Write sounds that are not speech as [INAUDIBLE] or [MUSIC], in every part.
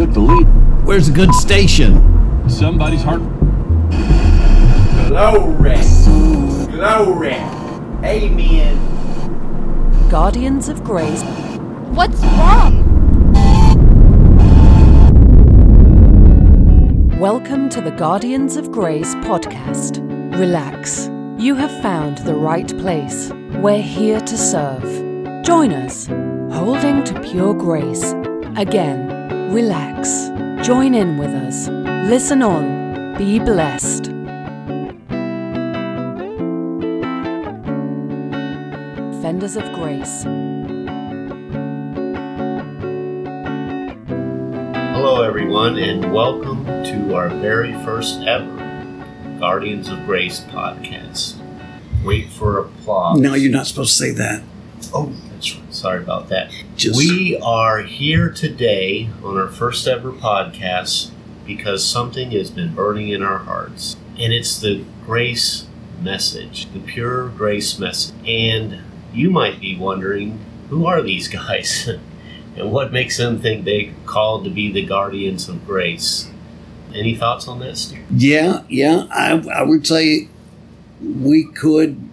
took the lead. Where's a good station? Somebody's heart. Glory. Glory. Amen. Guardians of Grace. What's wrong? Welcome to the Guardians of Grace podcast. Relax. You have found the right place. We're here to serve. Join us, holding to pure grace. Again, relax. Join in with us. Listen on. Be blessed. Fenders of Grace. Hello, everyone, and welcome to our very first ever Guardians of Grace podcast. Wait for applause. No, you're not supposed to say that. Oh, that's right. Sorry about that. Just- We are here today on our first ever podcast because something has been burning in our hearts, and it's the grace message, the pure grace message. And you might be wondering, who are these guys? [LAUGHS] and what makes them think they're called to be the guardians of grace? Any thoughts on that, Steve? Yeah, yeah. I, I would say we could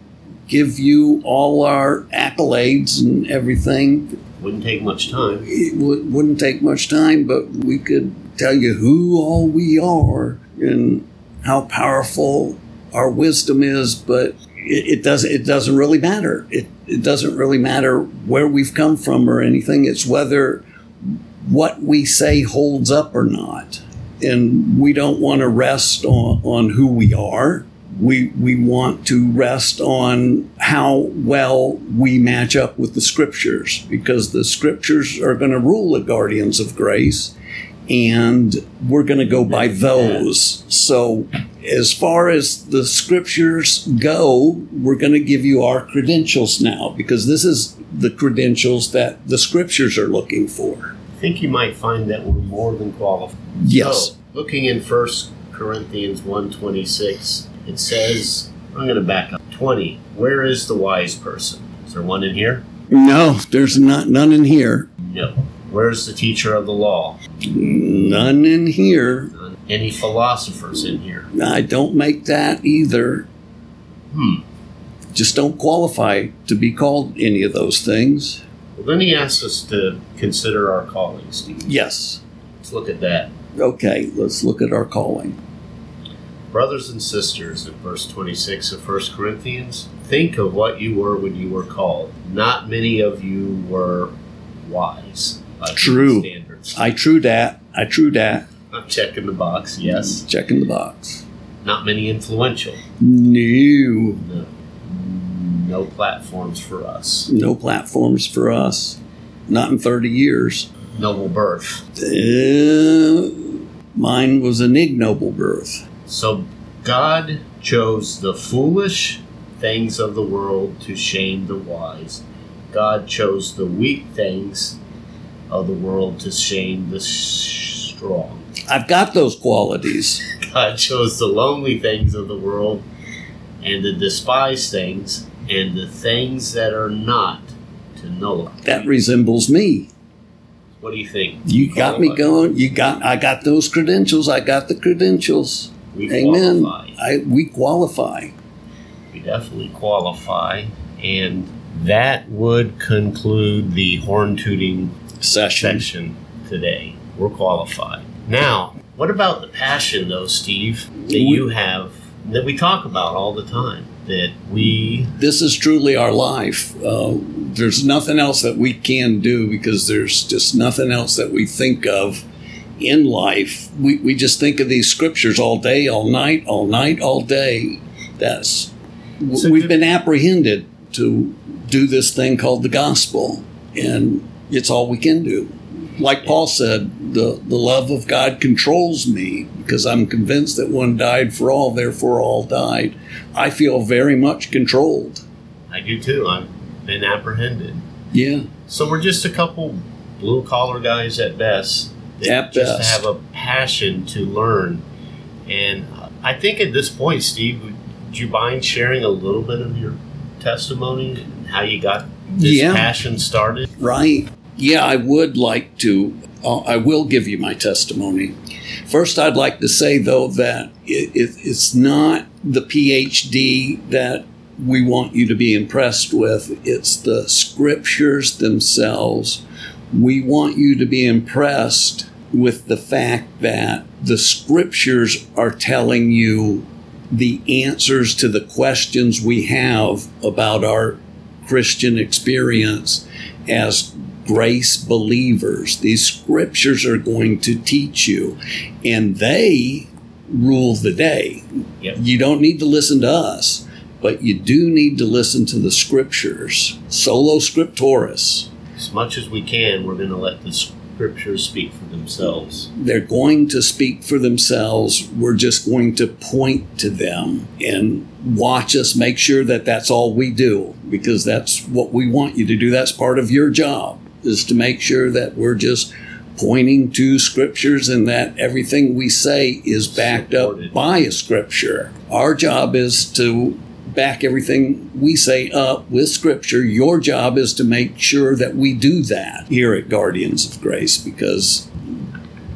give you all our accolades and everything. Wouldn't take much time. It w- wouldn't take much time, but we could tell you who all we are and how powerful our wisdom is. But it, it doesn't. It doesn't really matter. It it doesn't really matter where we've come from or anything. It's whether what we say holds up or not. And we don't want to rest on, on who we are. We, we want to rest on how well we match up with the scriptures because the scriptures are going to rule the guardians of grace and we're going to go by those. So, as far as the scriptures go, we're going to give you our credentials now because this is the credentials that the scriptures are looking for. I think you might find that we're more than qualified. Yes. So, looking in First Corinthians 1.26, it says, I'm going to back up. 20. Where is the wise person? Is there one in here? No, there's not none in here. No. Where's the teacher of the law? None in here. None. Any philosophers in here? I don't make that either. Hmm. Just don't qualify to be called any of those things. Well, then he asks us to consider our calling, Steve. Yes. Let's look at that. Okay, let's look at our calling. Brothers and sisters, in verse 26 of 1 Corinthians, think of what you were when you were called. Not many of you were wise by True. standards. I true that. I true that. I'm checking the box, yes. Checking the box. Not many influential. No. No. No platforms for us. No platforms for us. Not in 30 years. Noble birth. Uh, mine was an ignoble birth. So God chose the foolish things of the world to shame the wise. God chose the weak things of the world to shame the strong. I've got those qualities. [LAUGHS] God chose the lonely things of the world and the despised things and the things that are not to nullify. That resembles me. What do you think? You got me going. You got. I got those credentials. I got the credentials. We Amen. qualify. I we qualify. we definitely qualify. And that would conclude the horn tooting Session. section today. We're qualified. Now, what about the passion, though, Steve, that We- you have, that we talk about all the time? That we, This is truly our life. Uh, there's nothing else that we can do because there's just nothing else that we think of in life. We, we just think of these scriptures all day, all night, all night, all day. That's So we've do- been apprehended to do this thing called the gospel, and it's all we can do. Like Paul said, the, the love of God controls me because I'm convinced that one died for all, therefore all died. I feel very much controlled. I do too, I've been apprehended. Yeah, So we're just a couple blue collar guys at best. At just best. have a passion to learn. And I think at this point, Steve, would you mind sharing a little bit of your testimony and how you got this Yeah. passion started? right. yeah, I would like to. Uh, I will give you my testimony. First, I'd like to say, though, that it, it, it's not the PhD that we want you to be impressed with, it's the scriptures themselves. We want you to be impressed with the fact that the scriptures are telling you the answers to the questions we have about our Christian experience as grace believers. These scriptures are going to teach you, and they rule the day. Yep. You don't need to listen to us, but you do need to listen to the scriptures. Solo scriptoris. As much as we can, we're going to let the scriptures speak for themselves. They're going to speak for themselves. We're just going to point to them and watch us make sure that that's all we do because that's what we want you to do. That's part of your job is to make sure that we're just pointing to scriptures and that everything we say is backed up by a scripture. Our job is to back everything we say up with scripture. Your job is to make sure that we do that here at Guardians of Grace because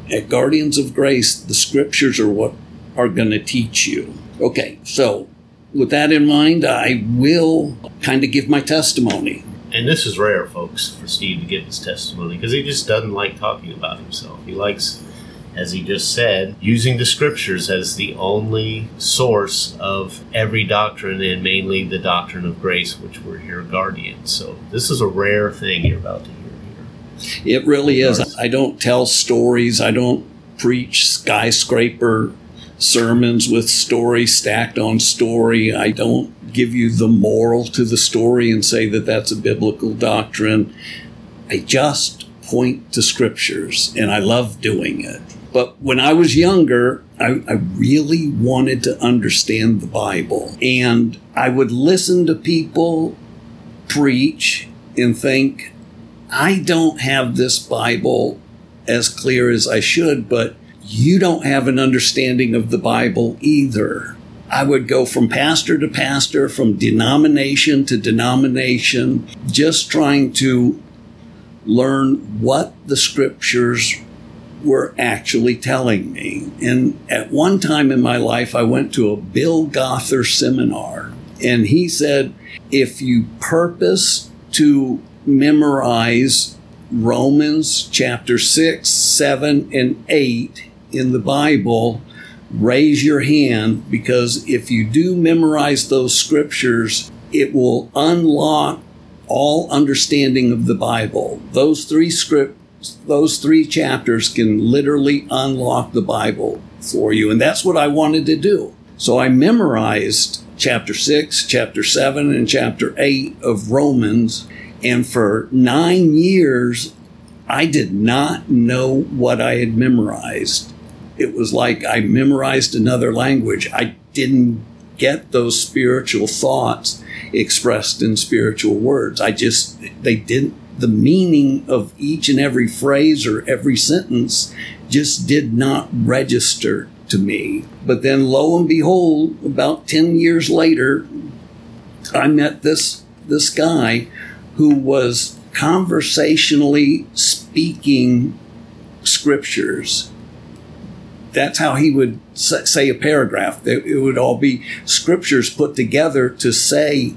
at Guardians of Grace, the scriptures are what are going to teach you. Okay, so with that in mind, I will kind of give my testimony. And this is rare, folks, for Steve to give his testimony because he just doesn't like talking about himself. He likes, as he just said, using the scriptures as the only source of every doctrine and mainly the doctrine of grace, which we're here guardians. So this is a rare thing you're about to hear here. It really is. I don't tell stories. I don't preach skyscraper sermons with story stacked on story. I don't give you the moral to the story and say that that's a biblical doctrine. I just point to scriptures and I love doing it. But when I was younger, I, I really wanted to understand the Bible. And I would listen to people preach and think, I don't have this Bible as clear as I should, but you don't have an understanding of the Bible either. I would go from pastor to pastor, from denomination to denomination, just trying to learn what the scriptures were actually telling me. And at one time in my life, I went to a Bill Gothard seminar, and he said, if you purpose to memorize Romans chapter 6, 7, and 8 in the Bible, raise your hand because if you do memorize those scriptures, it will unlock all understanding of the Bible. Those three script those three chapters can literally unlock the Bible for you. And that's what I wanted to do. So I memorized chapter 6, chapter 7, and chapter 8 of Romans. And for nine years, I did not know what I had memorized. It was like I memorized another language. I didn't get those spiritual thoughts expressed in spiritual words. I just, they didn't, the meaning of each and every phrase or every sentence just did not register to me. But then lo and behold, about 10 years later, I met this, this guy who was conversationally speaking scriptures that's how he would say a paragraph. It would all be scriptures put together to say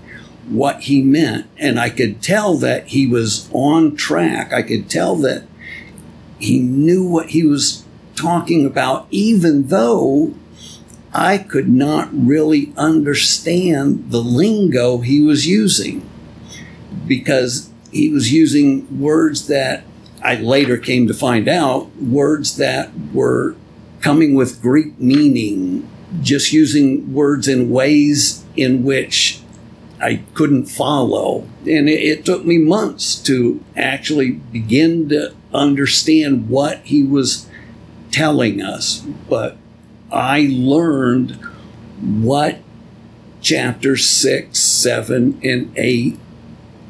what he meant. And I could tell that he was on track. I could tell that he knew what he was talking about, even though I could not really understand the lingo he was using because he was using words that I later came to find out, words that were coming with Greek meaning, just using words in ways in which I couldn't follow. And it, it, took me months to actually begin to understand what he was telling us. But I learned what chapters 6, 7, and 8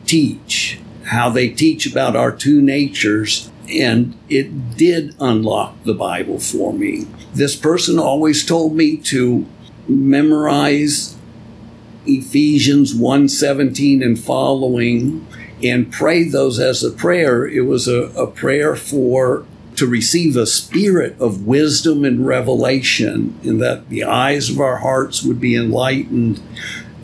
teach, how they teach about our two natures and it did unlock the Bible for me. This person always told me to memorize Ephesians 1:17 and following and pray those as a prayer. It was a, a prayer for to receive a spirit of wisdom and revelation, and that the eyes of our hearts would be enlightened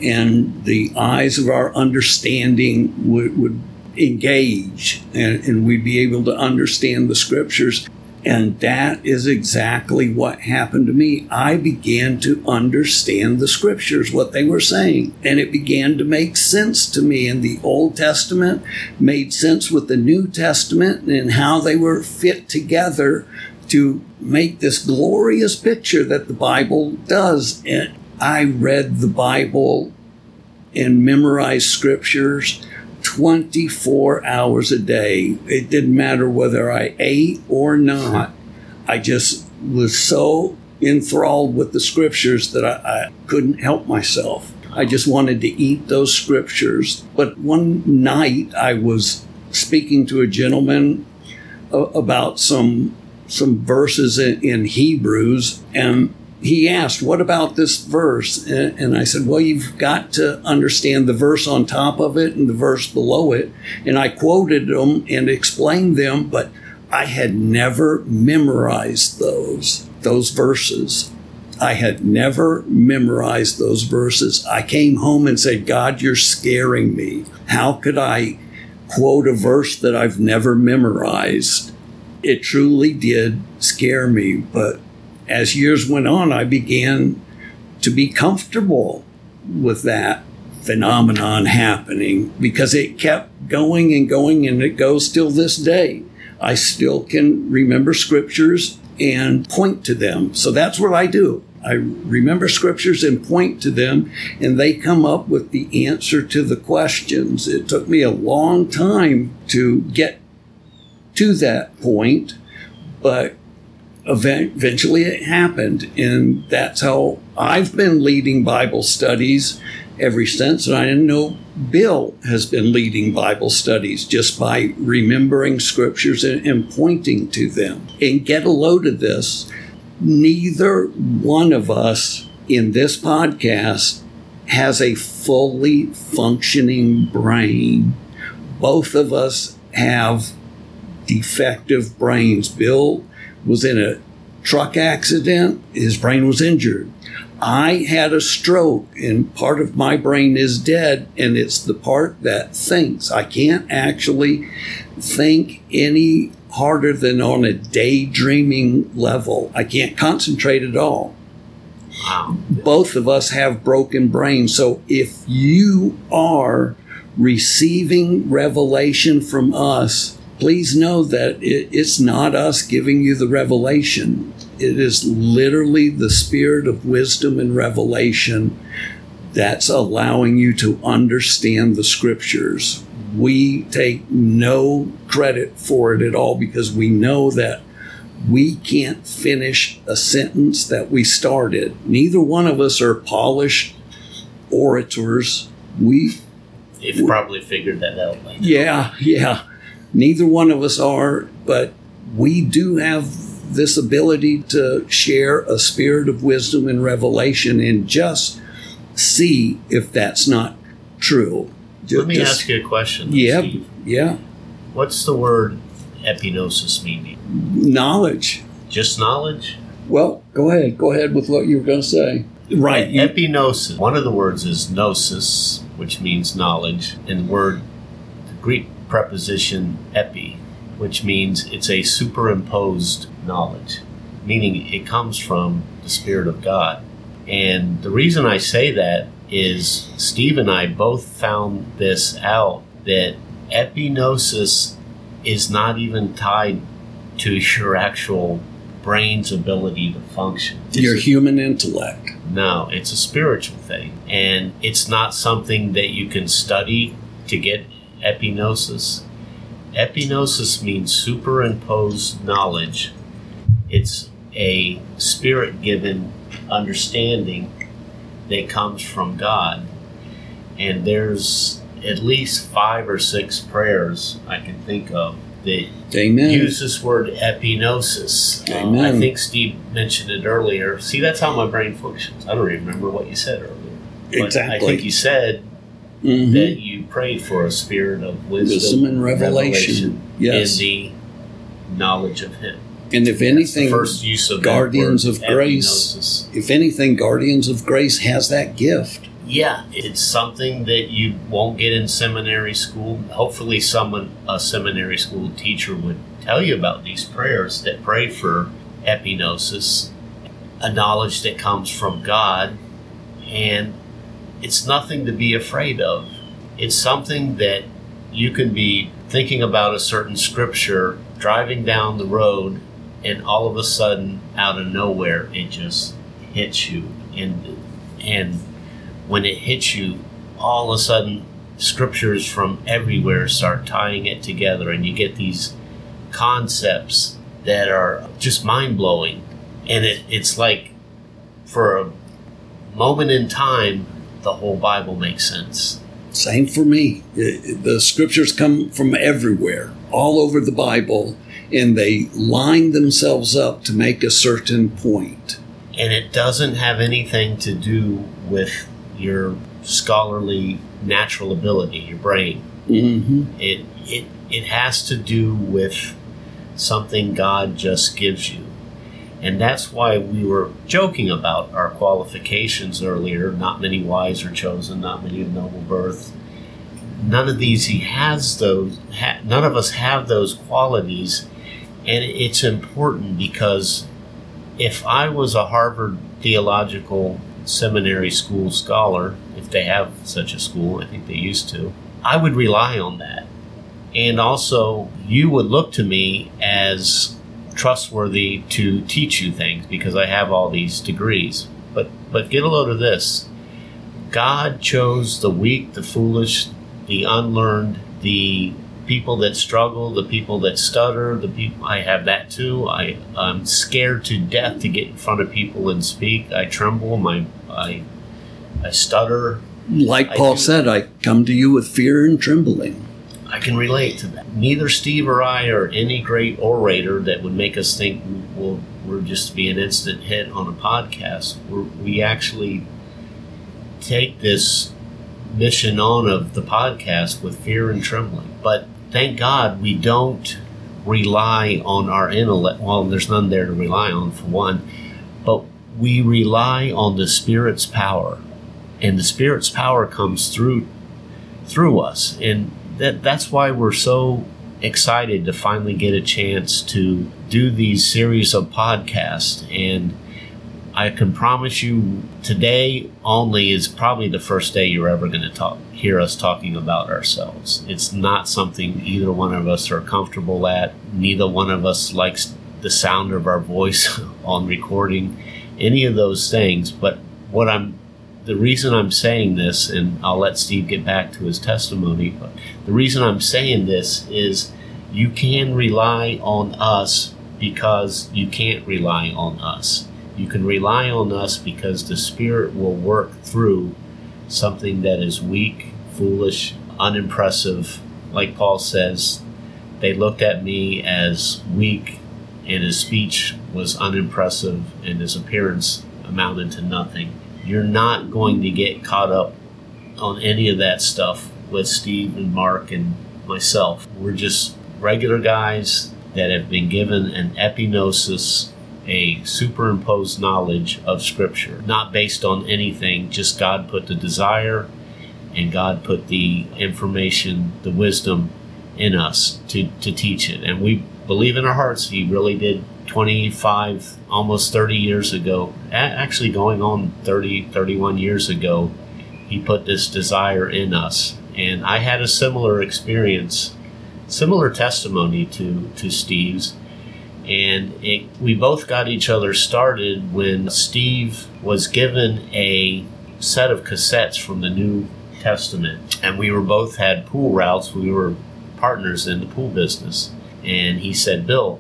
and the eyes of our understanding would, would engage and, and we'd be able to understand the scriptures. And that is exactly what happened to me. I began to understand the scriptures, what they were saying, and it began to make sense to me. And the Old Testament made sense with the New Testament and how they were fit together to make this glorious picture that the Bible does. And I read the Bible and memorized scriptures 24 hours a day. It didn't matter whether I ate or not. I just was so enthralled with the scriptures that I, I couldn't help myself. I just wanted to eat those scriptures. But one night I was speaking to a gentleman about some some verses in, in Hebrews, and he asked, What about this verse? And, I said, Well, you've got to understand the verse on top of it and the verse below it. And I quoted them and explained them, but I had never memorized those, those verses. I had never memorized those verses. I came home and said, God, you're scaring me. How could I quote a verse that I've never memorized? It truly did scare me, but as years went on, I began to be comfortable with that phenomenon happening because it kept going and going and it goes till this day. I still can remember scriptures and point to them. So that's what I do. I remember scriptures and point to them, and they come up with the answer to the questions. It took me a long time to get to that point, but eventually it happened. And that's how I've been leading Bible studies ever since. And I didn't know Bill has been leading Bible studies just by remembering scriptures and, and pointing to them. And get a load of this neither one of us in this podcast has a fully functioning brain. Both of us have defective brains. Bill was in a truck accident. His brain was injured. I had a stroke, and part of my brain is dead, and it's the part that thinks. I can't actually think any harder than on a daydreaming level. I can't concentrate at all. Both of us have broken brains. So if you are receiving revelation from us, please know that it, it's not us giving you the revelation. It is literally the spirit of wisdom and revelation that's allowing you to understand the scriptures. We take no credit for it at all because we know that we can't finish a sentence that we started. Neither one of us are polished orators. We You've probably figured that out. Yeah, yeah. Neither one of us are, but we do have this ability to share a spirit of wisdom and revelation and just see if that's not true. Let me just, ask you a question. Yeah, yeah. What's the word epignosis meaning? Knowledge. Just knowledge? Well, go ahead. Go ahead with what you were going to say. Right. Epignosis. One of the words is gnosis, which means knowledge, and the word the Greek preposition epi, which means it's a superimposed knowledge, meaning it comes from the Spirit of God. And the reason I say that is Steve and I both found this out that epignosis is not even tied to your actual brain's ability to function. It's your human intellect. No, it's a spiritual thing. And it's not something that you can study to get epignosis. Epinosis means superimposed knowledge. It's a spirit given understanding that comes from God. And there's at least five or six prayers I can think of that Amen. use this word epignosis. Uh, I think Steve mentioned it earlier. See, that's how my brain functions. I don't even remember what you said earlier. But exactly. I think you said Mhm. that you pray for a spirit of wisdom, Wisdom and revelation. Yes. in the knowledge of Him. And if anything, first use of Guardians word, of Grace, if anything, Guardians of Grace has that gift. Yeah, it's something that you won't get in seminary school. Hopefully, someone, a seminary school teacher, would tell you about these prayers that pray for epignosis, a knowledge that comes from God, and it's nothing to be afraid of. It's something that you can be thinking about a certain scripture, driving down the road, and all of a sudden, out of nowhere, it just hits you, and and when it hits you, all of a sudden scriptures from everywhere start tying it together, and you get these concepts that are just mind blowing. And it, it's like for a moment in time, the whole Bible makes sense. Same for me. The scriptures come from everywhere, all over the Bible, and they line themselves up to make a certain point. And it doesn't have anything to do with your scholarly natural ability, your brain. hmm It it it has to do with something God just gives you. And that's why we were joking about our qualifications earlier. Not many wise are chosen, not many of noble birth. None of these, he has those, ha, none of us have those qualities. And it's important because if I was a Harvard Theological Seminary School scholar, if they have such a school, I think they used to, I would rely on that. And also, you would look to me as trustworthy to teach you things because I have all these degrees. But but get a load of this. God chose the weak, the foolish, the unlearned, the people that struggle, the people that stutter, the people I have that too. I I'm scared to death to get in front of people and speak. I tremble, my I I stutter. Like Paul do. said, I come to you with fear and trembling. I can relate to that. Neither Steve or I are any great orator that would make us think we'll, we're just to be an instant hit on a podcast. We're, we actually take this mission on of the podcast with fear and trembling. But thank God we don't rely on our intellect. Well, there's none there to rely on, for one, but we rely on the Spirit's power. And the Spirit's power comes through through us. And that that's why we're so excited to finally get a chance to do these series of podcasts and I can promise you today only is probably the first day you're ever going to talk hear us talking about ourselves. It's not something either one of us are comfortable at. Neither one of us likes the sound of our voice [LAUGHS] on recording any of those things, but what I'm the reason I'm saying this, and I'll let Steve get back to his testimony, but the reason I'm saying this is you can rely on us because you can't rely on us. You can rely on us because the Spirit will work through something that is weak, foolish, unimpressive. Like Paul says, they looked at me as weak, and his speech was unimpressive, and his appearance amounted to nothing. You're not going to get caught up on any of that stuff with Steve and Mark and myself. We're just regular guys that have been given an epignosis, a superimposed knowledge of Scripture, not based on anything, just God put the desire and God put the information, the wisdom in us to, to teach it. And we believe in our hearts He really did 25, almost 30 years ago, actually going on 30, 31 years ago, He put this desire in us. And I had a similar experience, similar testimony to, to Steve's. And it, we both got each other started when Steve was given a set of cassettes from the New Testament. And we were both had pool routes. We were partners in the pool business. And he said, Bill,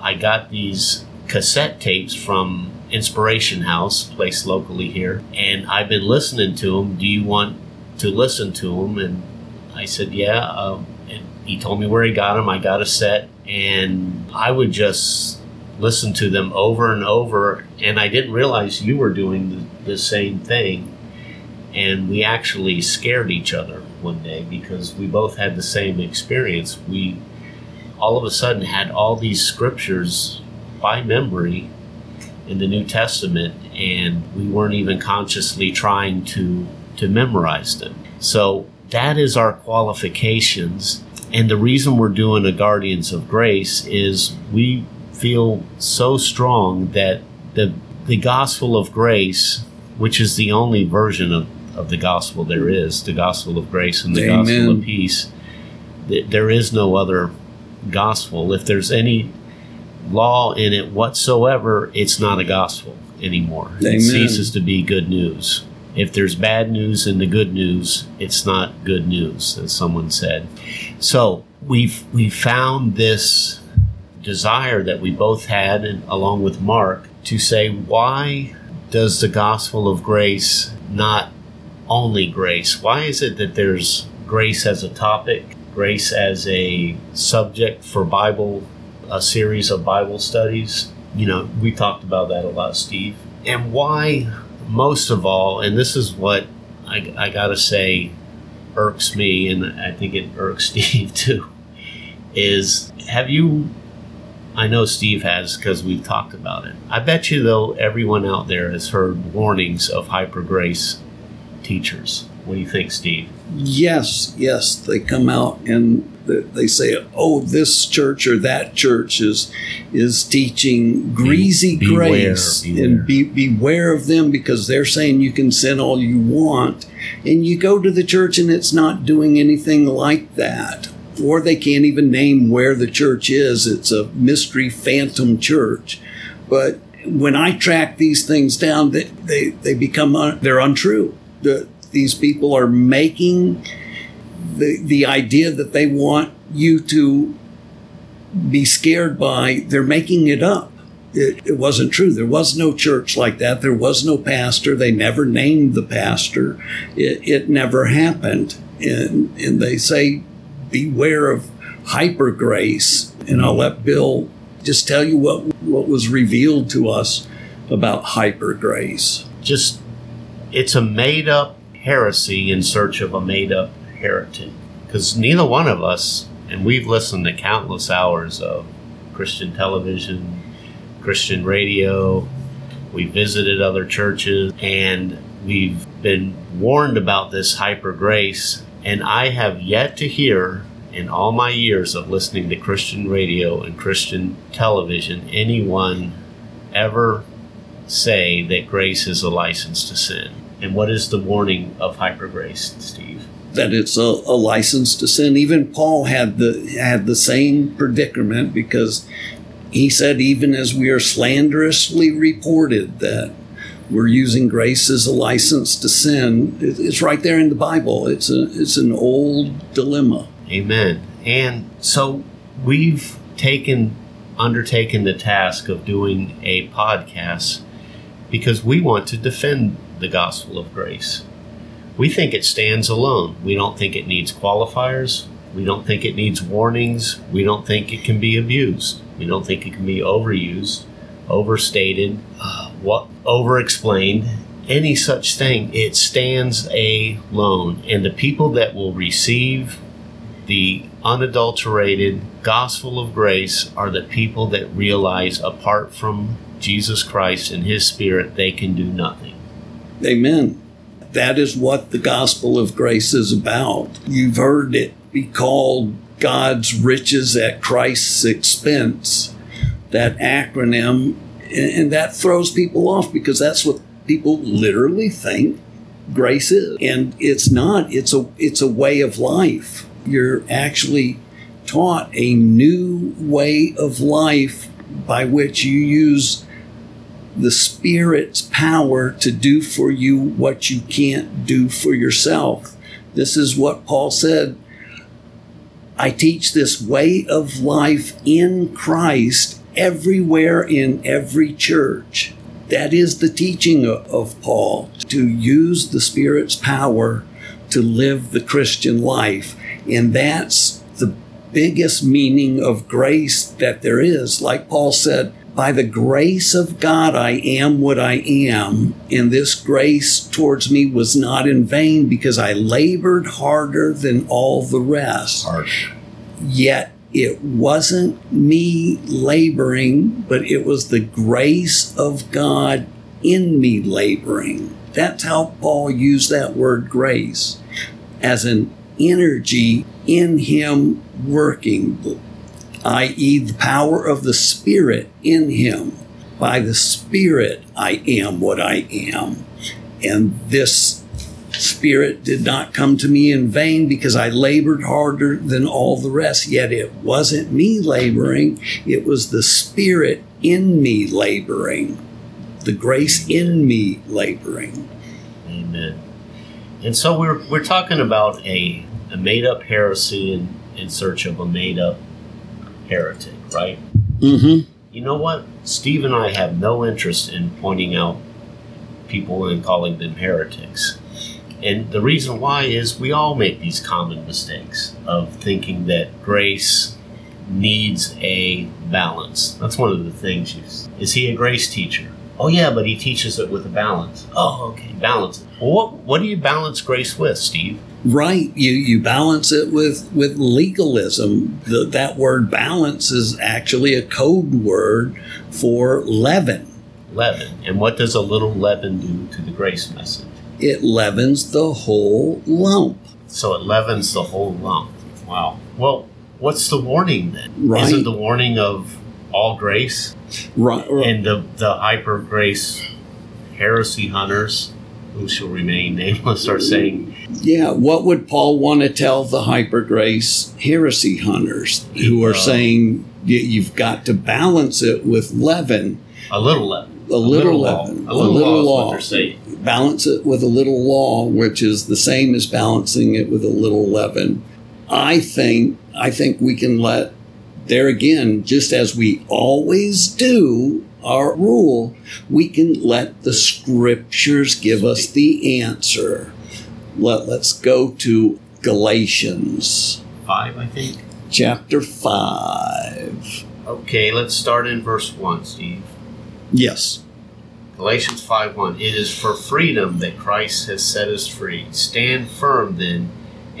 I got these cassette tapes from Inspiration House, placed locally here, and I've been listening to them. Do you want to listen to them? And I said, Yeah. Um, and he told me where he got them. I got a set, and I would just listen to them over and over. And I didn't realize you were doing the, the same thing. And we actually scared each other one day because we both had the same experience. We all of a sudden had all these scriptures by memory in the New Testament, and we weren't even consciously trying to to memorize them. So that is our qualifications. And the reason we're doing a Guardians of Grace is we feel so strong that the the gospel of grace, which is the only version of, of the gospel there is, the gospel of grace and the Amen. gospel of peace, th- there is no other gospel. If there's any law in it whatsoever, it's not a gospel anymore. Amen. It ceases to be good news. If there's bad news in the good news, it's not good news, as someone said. So we've we found this desire that we both had, and along with Mark, to say, why does the gospel of grace not only grace? Why is it that there's grace as a topic, grace as a subject for Bible, a series of Bible studies? You know, we talked about that a lot, Steve. And why, most of all, and this is what I, I gotta say irks me, and I think it irks [LAUGHS] Steve too, is have you I know Steve has because we've talked about it. I bet you, though, everyone out there has heard warnings of hyper grace teachers. What do you think, Steve? Yes, yes, they come out and they say, "Oh, this church or that church is is teaching greasy Be- beware, grace, beware. and be, beware of them because they're saying you can sin all you want, and you go to the church and it's not doing anything like that." Or they can't even name where the church is. It's a mystery phantom church. But when I track these things down, they, they, they become, un, they're untrue. The, these people are making the, the idea that they want you to be scared by, they're making it up. It, it wasn't true. There was no church like that. There was no pastor. They never named the pastor. It, it never happened. And, and they say, beware of hyper grace. And I'll let Bill just tell you what, what was revealed to us about hyper grace. Just, it's a made up heresy in search of a made up heretic. Because neither one of us, and we've listened to countless hours of Christian television, Christian radio, we visited other churches, and we've been warned about this hyper grace. And I have yet to hear in all my years of listening to Christian radio and Christian television anyone ever say that grace is a license to sin. And what is the warning of hyper grace, Steve? that it's a, a license to sin. Even Paul had the had the same predicament because he said, even as we are slanderously reported that we're using grace as a license to sin, it's right there in the Bible. It's a it's an old dilemma. Amen. And so we've taken undertaken the task of doing a podcast because we want to defend the gospel of grace. We think it stands alone. We don't think it needs qualifiers. We don't think it needs warnings. We don't think it can be abused. We don't think it can be overused, overstated, uh, what overexplained, any such thing. It stands alone. And the people that will receive the unadulterated gospel of grace are the people that realize apart from Jesus Christ and his spirit they can do nothing. Amen. That is what the gospel of grace is about. You've heard it be called God's riches at Christ's expense. That acronym, and that throws people off because that's what people literally think grace is. And it's not. It's a it's a way of life. You're actually taught a new way of life by which you use the Spirit's power to do for you what you can't do for yourself. This is what Paul said. I teach this way of life in Christ everywhere in every church. That is the teaching of, Paul to use the Spirit's power to live the Christian life. And that's the biggest meaning of grace that there is. Like Paul said, by the grace of God, I am what I am. And this grace towards me was not in vain because I labored harder than all the rest. Harsh. Yet it wasn't me laboring, but it was the grace of God in me laboring. That's how Paul used that word grace as an energy in him working, i.e., the power of the Spirit in him. By the Spirit, I am what I am. And this Spirit did not come to me in vain because I labored harder than all the rest. Yet it wasn't me laboring, it was the Spirit in me laboring, the grace in me laboring. Amen. And so we're we're talking about a, a made up heresy in, in search of a made up heretic, right? Mm-hmm. You know what? Steve and I have no interest in pointing out people and calling them heretics. And the reason why is we all make these common mistakes of thinking that grace needs a balance. That's one of the things. You, is he a grace teacher? Oh yeah, but he teaches it with a balance. Oh, okay, balance. Well, what what do you balance grace with, Steve? Right. You you balance it with with legalism. The, that word balance is actually a code word for leaven. Leaven. And what does a little leaven do to the grace message? It leavens the whole lump. So it leavens the whole lump. Wow. Well, what's the warning then? Right. Isn't the warning of all grace Right. and the the hyper grace heresy hunters who shall remain nameless are saying Yeah, what would Paul want to tell the hyper grace heresy hunters who are Uh, saying you've got to balance it with leaven, a little leaven. a little law. leaven, A little, law, is law. saying. balance it with a little law, which is the same as balancing it with a little leaven. I think I think we can let there again, just as we always do, our rule, we can let the scriptures give us the answer. Let, let's go to Galatians Five, I think. chapter 5. Okay, let's start in verse one, Steve. Yes. Galatians 5 1. It is for freedom that Christ has set us free. Stand firm then,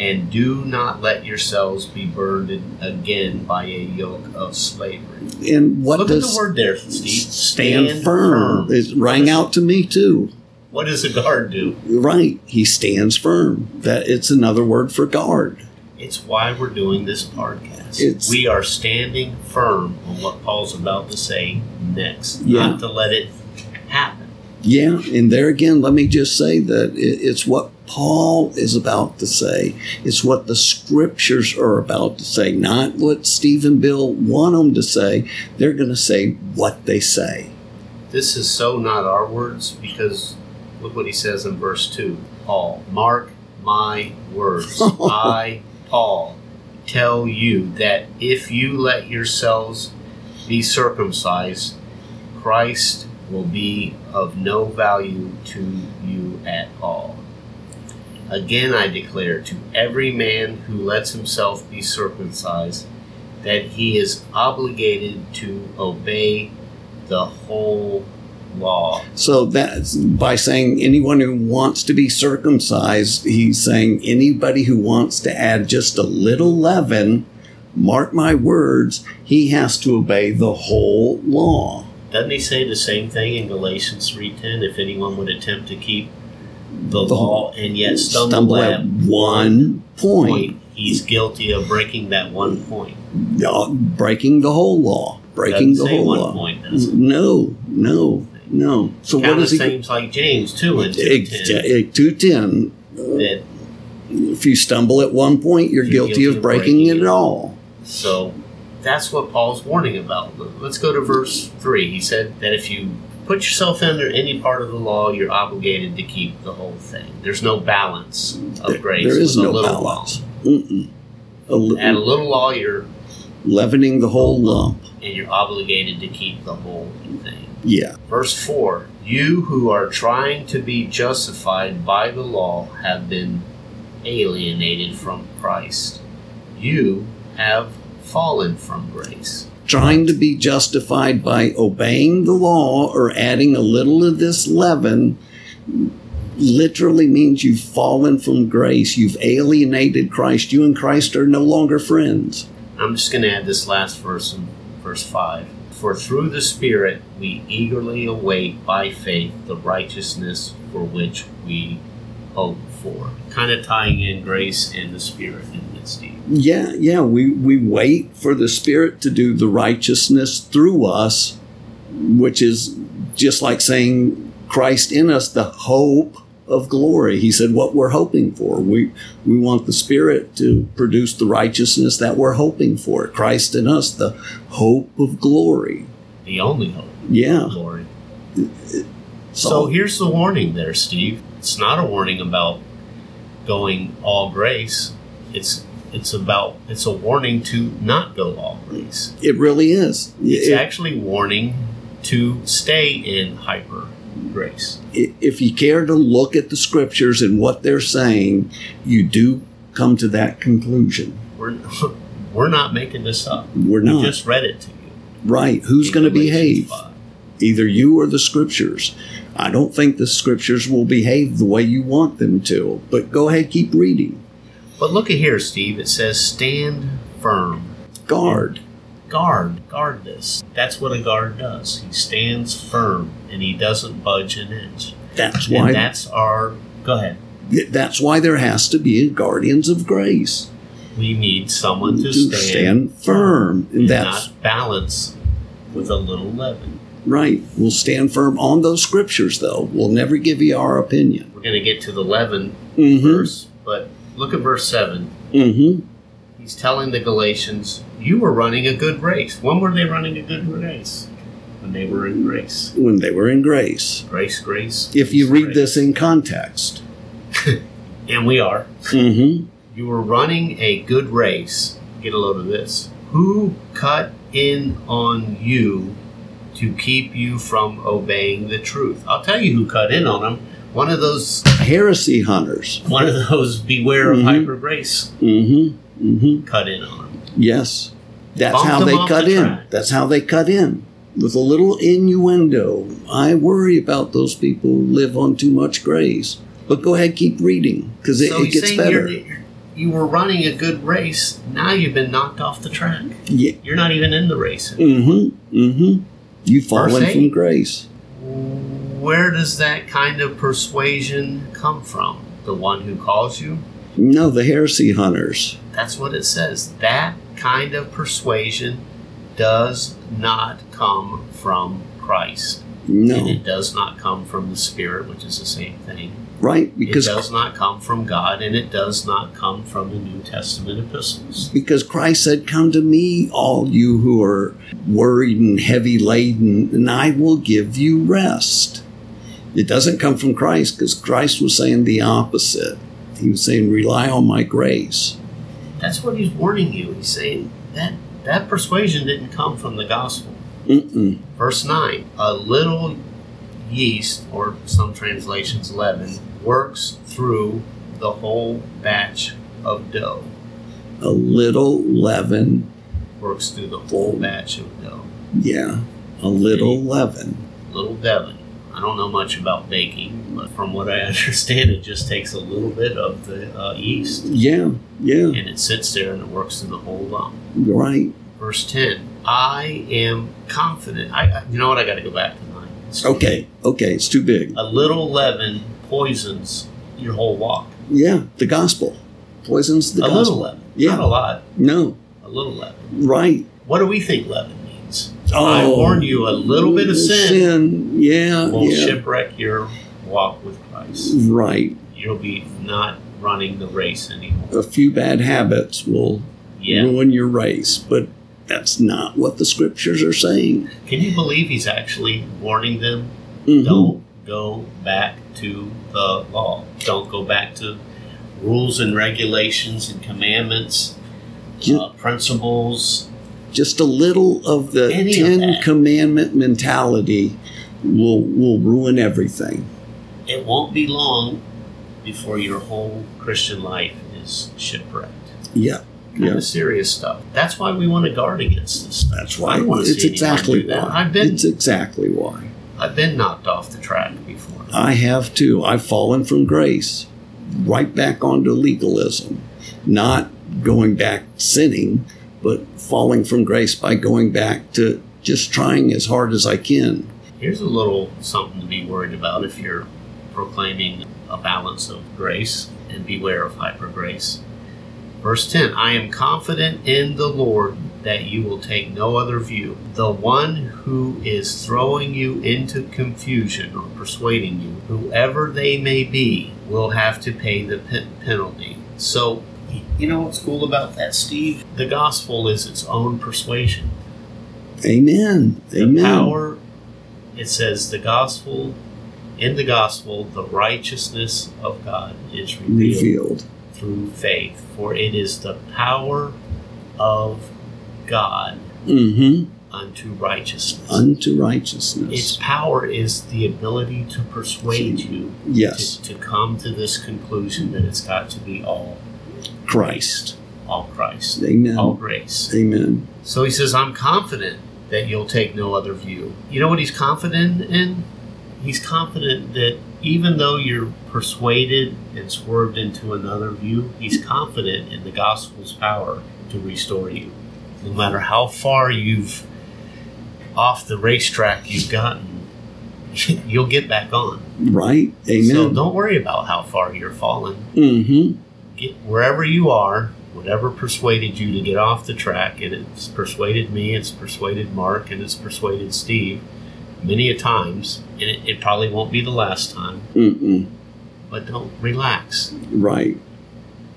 and do not let yourselves be burdened again by a yoke of slavery. And what Look does at the word there, Steve. stand, firm? It rang out to me too. What does a guard do? Right. He stands firm. That it's another word for guard. It's why we're doing this podcast. It's- we are standing firm on what Paul's about to say next, Yeah. not to let it happen. Yeah, and there again, let me just say that it- it's what Paul is about to say. It's what the scriptures are about to say, not what Steve and Bill want them to say. They're going to say what they say. This is so not our words because look what he says in verse 2 Paul, mark my words. [LAUGHS] I, Paul, tell you that if you let yourselves be circumcised, Christ will be of no value to you at all. Again, I declare to every man who lets himself be circumcised that he is obligated to obey the whole law. So that's by saying anyone who wants to be circumcised, he's saying anybody who wants to add just a little leaven, mark my words, he has to obey the whole law. Doesn't he say the same thing in Galatians 3:10 if anyone would attempt to keep the, The law and yet stumble, Stumble at at one point. point, he's guilty of breaking that one point. Uh, breaking the whole law. Breaking Doesn't the whole law. point? No, no, no. So what Kind of does he? seems like James too in 2:10 Two ten. that If you stumble at one point, you're, You're guilty, guilty of of breaking, breaking it it. all. So that's what Paul's warning about. Let's go to verse 3. He said that if you put yourself under any part of the law, you're obligated to keep the whole thing. There's no balance of grace. there is no little balance. A li-. At a little law, you're leavening the whole lump. and you're obligated to keep the whole thing. Yeah. Verse 4 You who are trying to be justified by the law have been alienated from Christ. You have fallen from grace. Trying to be justified by obeying the law or adding a little of this leaven literally means you've fallen from grace. You've alienated Christ. You and Christ are no longer friends. I'm just going to add this last verse in verse 5. For through the Spirit we eagerly await by faith the righteousness for which we hope for. Kind of tying in grace and the Spirit Yeah, yeah. We, we wait for the Spirit to do the righteousness through us, which is just like saying Christ in us, the hope of glory. He said, What we're hoping for. We, we want the Spirit to produce the righteousness that we're hoping for. Christ in us, the hope of glory. The only hope. Yeah. Glory. So here's the warning there, Steve. It's not a warning about going all grace. It's it's about it's a warning to not go all grace. it really is. It's It- actually warning to stay in hyper grace. if you care to look at the scriptures and what they're saying, you do come to that conclusion. We're [LAUGHS] we're not making this up. We're We not. just read it to you. right. Who's going to behave? 5. Either you or the scriptures. I don't think the scriptures will behave the way you want them to, but go ahead, keep reading. But look at here, Steve. It says stand firm. Guard. Guard, guard this. That's what a guard does. He stands firm and he doesn't budge an inch. That's And why that's our. Go ahead. that's why there has to be a guardians of grace We need someone to, to stand, stand firm. And and that's balance with a little leaven. right. We'll stand firm on those scriptures, though. We'll never give you our opinion. We're going to get to the leaven Mm-hmm. verse, but look at verse 7. Mm-hmm. He's telling the Galatians, You were running a good race. When were they running a good race? When they were in grace. When they were in grace. Grace, grace. If you read grace. this in context. [LAUGHS] And we are. Mm-hmm. You were running a good race. Get a load of this. Who cut in on you to keep you from obeying the truth? I'll tell you who cut in on them. One of those, Heresy hunters. one of those beware of Mhm. hyper grace Mm-hmm. Mm-hmm. cut in on them. Yes. That's how they cut the in. track. That's how they cut in. With a little innuendo. I worry about those people who live on too much grace. But go ahead, keep reading because it, so it gets saying better. you're, you're, you were running a good race. Now you've been knocked off the track. Yeah. You're not even in the race. anymore. Mm-hmm. Mm-hmm. You've fallen from grace. Where does that kind of persuasion come from? The one who calls you? No, the heresy hunters. That's what it says. That kind of persuasion does not come from Christ. And No. it does not come from the Spirit, which is the same thing. Right? Because it does not come from God, and it does not come from the New Testament epistles. because Christ said, Come to me, all you who are worried and heavy laden, and I will give you rest. It doesn't come from Christ because Christ was saying the opposite. He was saying, Rely on my grace. That's what he's warning you. He's saying that that persuasion didn't come from the gospel. Mm-mm. Verse 9 A little yeast, or some translations leaven, works through the whole batch of dough. A little leaven, Works through the whole batch of dough. yeah, a little leaven. Little leaven. I don't know much about baking, but from what I [LAUGHS] understand, it just takes a little bit of the uh, yeast Yeah, yeah, and it sits there and it works through the whole lump. right. Verse 10 I am confident. I, you know what? I got to go back to 9. It's too Okay, okay, it's too big. A little leaven poisons your whole walk. Yeah, the gospel poisons the a gospel. little leaven. Yeah. Not a lot. No, A little leaven. right. What do we think leaven means? I warn you, a little bit of sin Sin, yeah, will yeah. shipwreck your walk with Christ. Right. You'll be not running the race anymore. A few bad habits will Yeah. ruin your race, but that's not what the scriptures are saying. Can you believe he's actually warning them? Mhm. Don't go back to the law. Don't go back to rules and regulations and commandments, Ju- uh, principles. Just a little of the Any Ten that. Commandment mentality will will ruin everything. It won't be long before your whole Christian life is shipwrecked. Yeah, kind Yeah. of serious stuff. That's why we want to guard against this. Stuff. That's why. don't want to It's see exactly why. I've been It's exactly why. I've been knocked off the track before. I have too. I've fallen from grace right back onto legalism. Not going back sinning, but falling from grace by going back to just trying as hard as I can. Here's a little something to be worried about if you're proclaiming a balance of grace and beware of hyper grace. Verse 10 I am confident in the Lord that you will take no other view. The one who is throwing you into confusion or persuading you, whoever they may be, will have to pay the pe- penalty. So, you know what's cool about that, Steve? The gospel is its own persuasion. Amen. The Amen. power, it says, the gospel, in the gospel, the righteousness of God is revealed Revealed. through faith. For it is the power of God Mm-hmm. unto righteousness. Unto righteousness. its power is the ability to persuade you Yes. to, to come to this conclusion that it's got to be all Christ. all Christ, Amen. all grace. Amen. So he says, I'm confident that you'll take no other view. You know what he's confident in? He's confident that even though you're persuaded and swerved into another view, he's confident in the gospel's power to restore you. No matter how far you've off the racetrack you've gotten, [LAUGHS] you'll get back on. Right? Amen. So don't worry about how far you're falling. mm-hmm. Get wherever you are, whatever persuaded you to get off the track, and it's persuaded me, it's persuaded Mark, and it's persuaded Steve many a times, and it, it probably won't be the last time, Mm-mm. but don't relax. Right.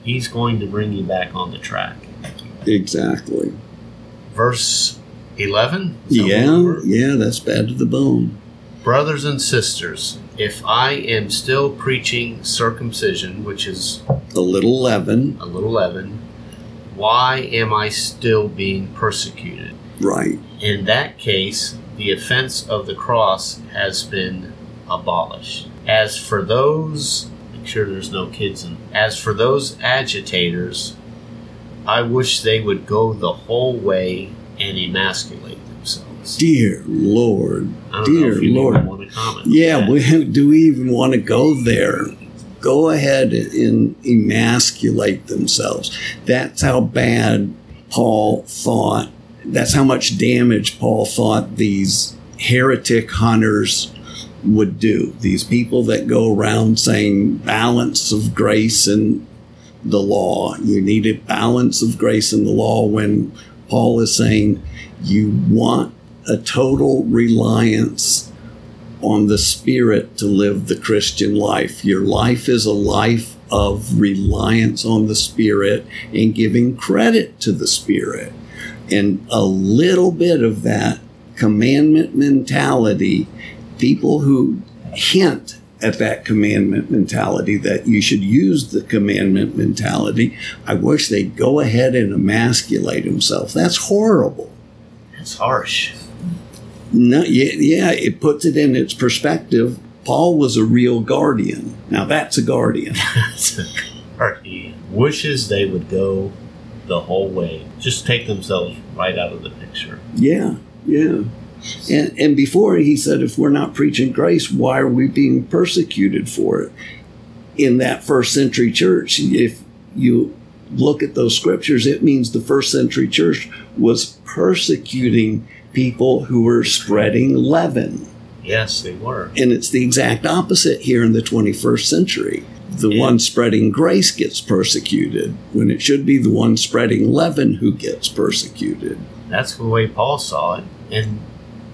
He's going to bring you back on the track. Exactly. Verse 11? Yeah. what we were- Yeah, that's bad to the bone. Brothers and sisters, if I am still preaching circumcision, which is A little leaven. a little leaven, why am I still being persecuted? Right. In that case, the offense of the cross has been abolished. As for those, make sure there's no kids in. As for those agitators, I wish they would go the whole way and emasculate themselves. Dear Lord. I don't know Dear Lord. Even want to comment. on Yeah, we, [LAUGHS] do we even want to go there? Go ahead and emasculate themselves. That's how bad Paul thought. That's how much damage Paul thought these heretic hunters would do. These people that go around saying balance of grace and the law. You need a balance of grace in the law when Paul is saying you want a total reliance on the Spirit to live the Christian life. Your life is a life of reliance on the Spirit and giving credit to the Spirit. And a little bit of that commandment mentality, people who hint at that commandment mentality, that you should use the commandment mentality, I wish they'd go ahead and emasculate themselves. That's horrible. That's harsh. No, yeah, yeah, it puts it in its perspective. Paul was a real guardian. Now that's a guardian. [LAUGHS] He wishes they would go the whole way. Just take themselves right out of the picture. Yeah, yeah. And and before he said, if we're not preaching grace, why are we being persecuted for it? In that first century church, if you look at those scriptures, it means the first century church was persecuting people who were spreading leaven. Yes, they were. And it's the exact opposite here in the 21st century. The Yeah. one spreading grace gets persecuted when it should be the one spreading leaven who gets persecuted. That's the way Paul saw it. And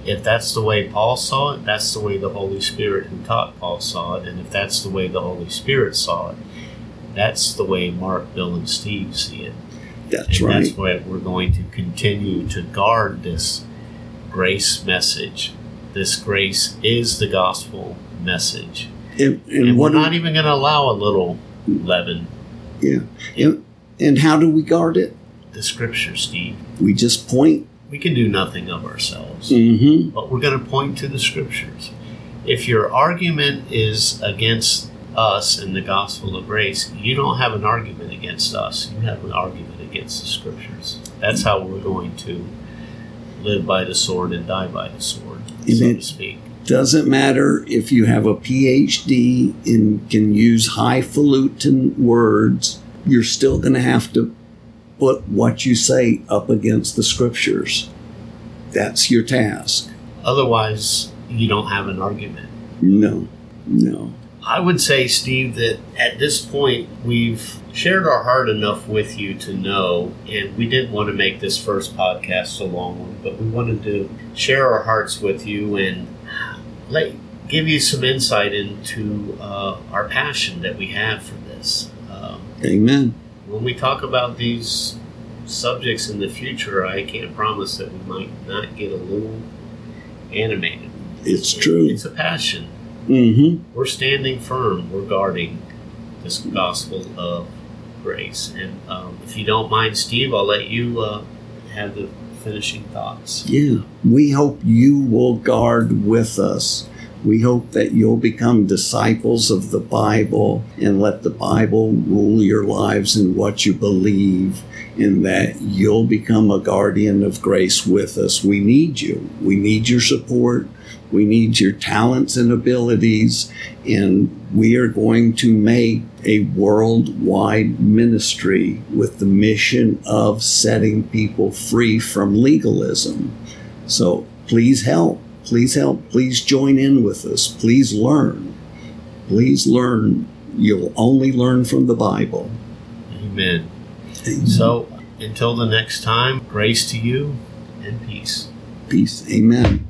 if that's the way Paul saw it, that's the way the Holy Spirit who taught Paul saw it. And if that's the way the Holy Spirit saw it, that's the way Mark, Bill, and Steve see it. That's and right. that's why we're going to continue to guard this grace message. This grace is the gospel message. And, and, And, we're not even going to allow a little leaven. yeah. And, and how do we guard it? The scripture, Steve. We just point. We can do nothing of ourselves. Mm-hmm. but we're going to point to the scriptures. If your argument is against us and the gospel of grace, you don't have an argument against us. You have an argument against the scriptures. That's how we're going to live by the sword and die by the sword, so Amen. to speak. Doesn't matter if you have a PhD and can use highfalutin words, you're still going to have to put what you say up against the scriptures. That's your task. Otherwise, you don't have an argument. No, no. I would say, Steve, that at this point we've shared our heart enough with you to know, and we didn't want to make this first podcast a long one, but we wanted to share our hearts with you and let give you some insight into uh, our passion that we have for this. Um, Amen. when we talk about these subjects in the future, I can't promise that we might not get a little animated. It's true. It's a passion Mm-hmm. we're standing firm. We're guarding this gospel of grace. And um, if you don't mind, Steve, I'll let you uh, have the finishing thoughts. Yeah. We hope you will guard with us. We hope that you'll become disciples of the Bible and let the Bible rule your lives and what you believe, and that you'll become a guardian of grace with us. We need you. We need your support. We need your talents and abilities, and we are going to make a worldwide ministry with the mission of setting people free from legalism. So please help. Please help. Please join in with us. Please learn. Please learn. You'll only learn from the Bible. Amen. So until the next time, grace to you and peace. Peace. Amen.